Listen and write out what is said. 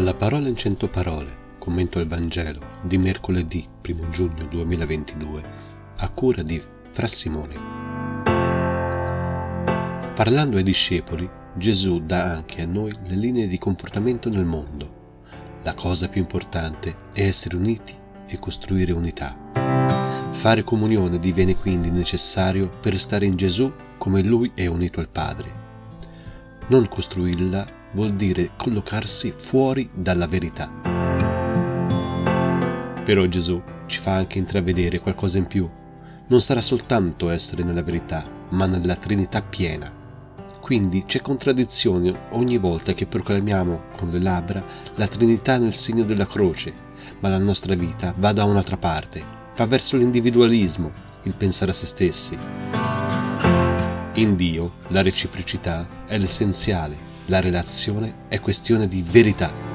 La parola in cento parole, commento al Vangelo di mercoledì 1 giugno 2022, a cura di Fra Simone. Parlando ai discepoli, Gesù dà anche a noi le linee di comportamento nel mondo. La cosa più importante è essere uniti e costruire unità. Fare comunione diviene quindi necessario per stare in Gesù come Lui è unito al Padre. Non costruirla vuol dire collocarsi fuori dalla verità. Però Gesù ci fa anche intravedere qualcosa in più. Non sarà soltanto essere nella verità, ma nella Trinità piena. Quindi c'è contraddizione ogni volta che proclamiamo con le labbra la Trinità nel segno della croce, ma la nostra vita va da un'altra parte, va verso l'individualismo, il pensare a se stessi. In Dio la reciprocità è l'essenziale la relazione è questione di verità.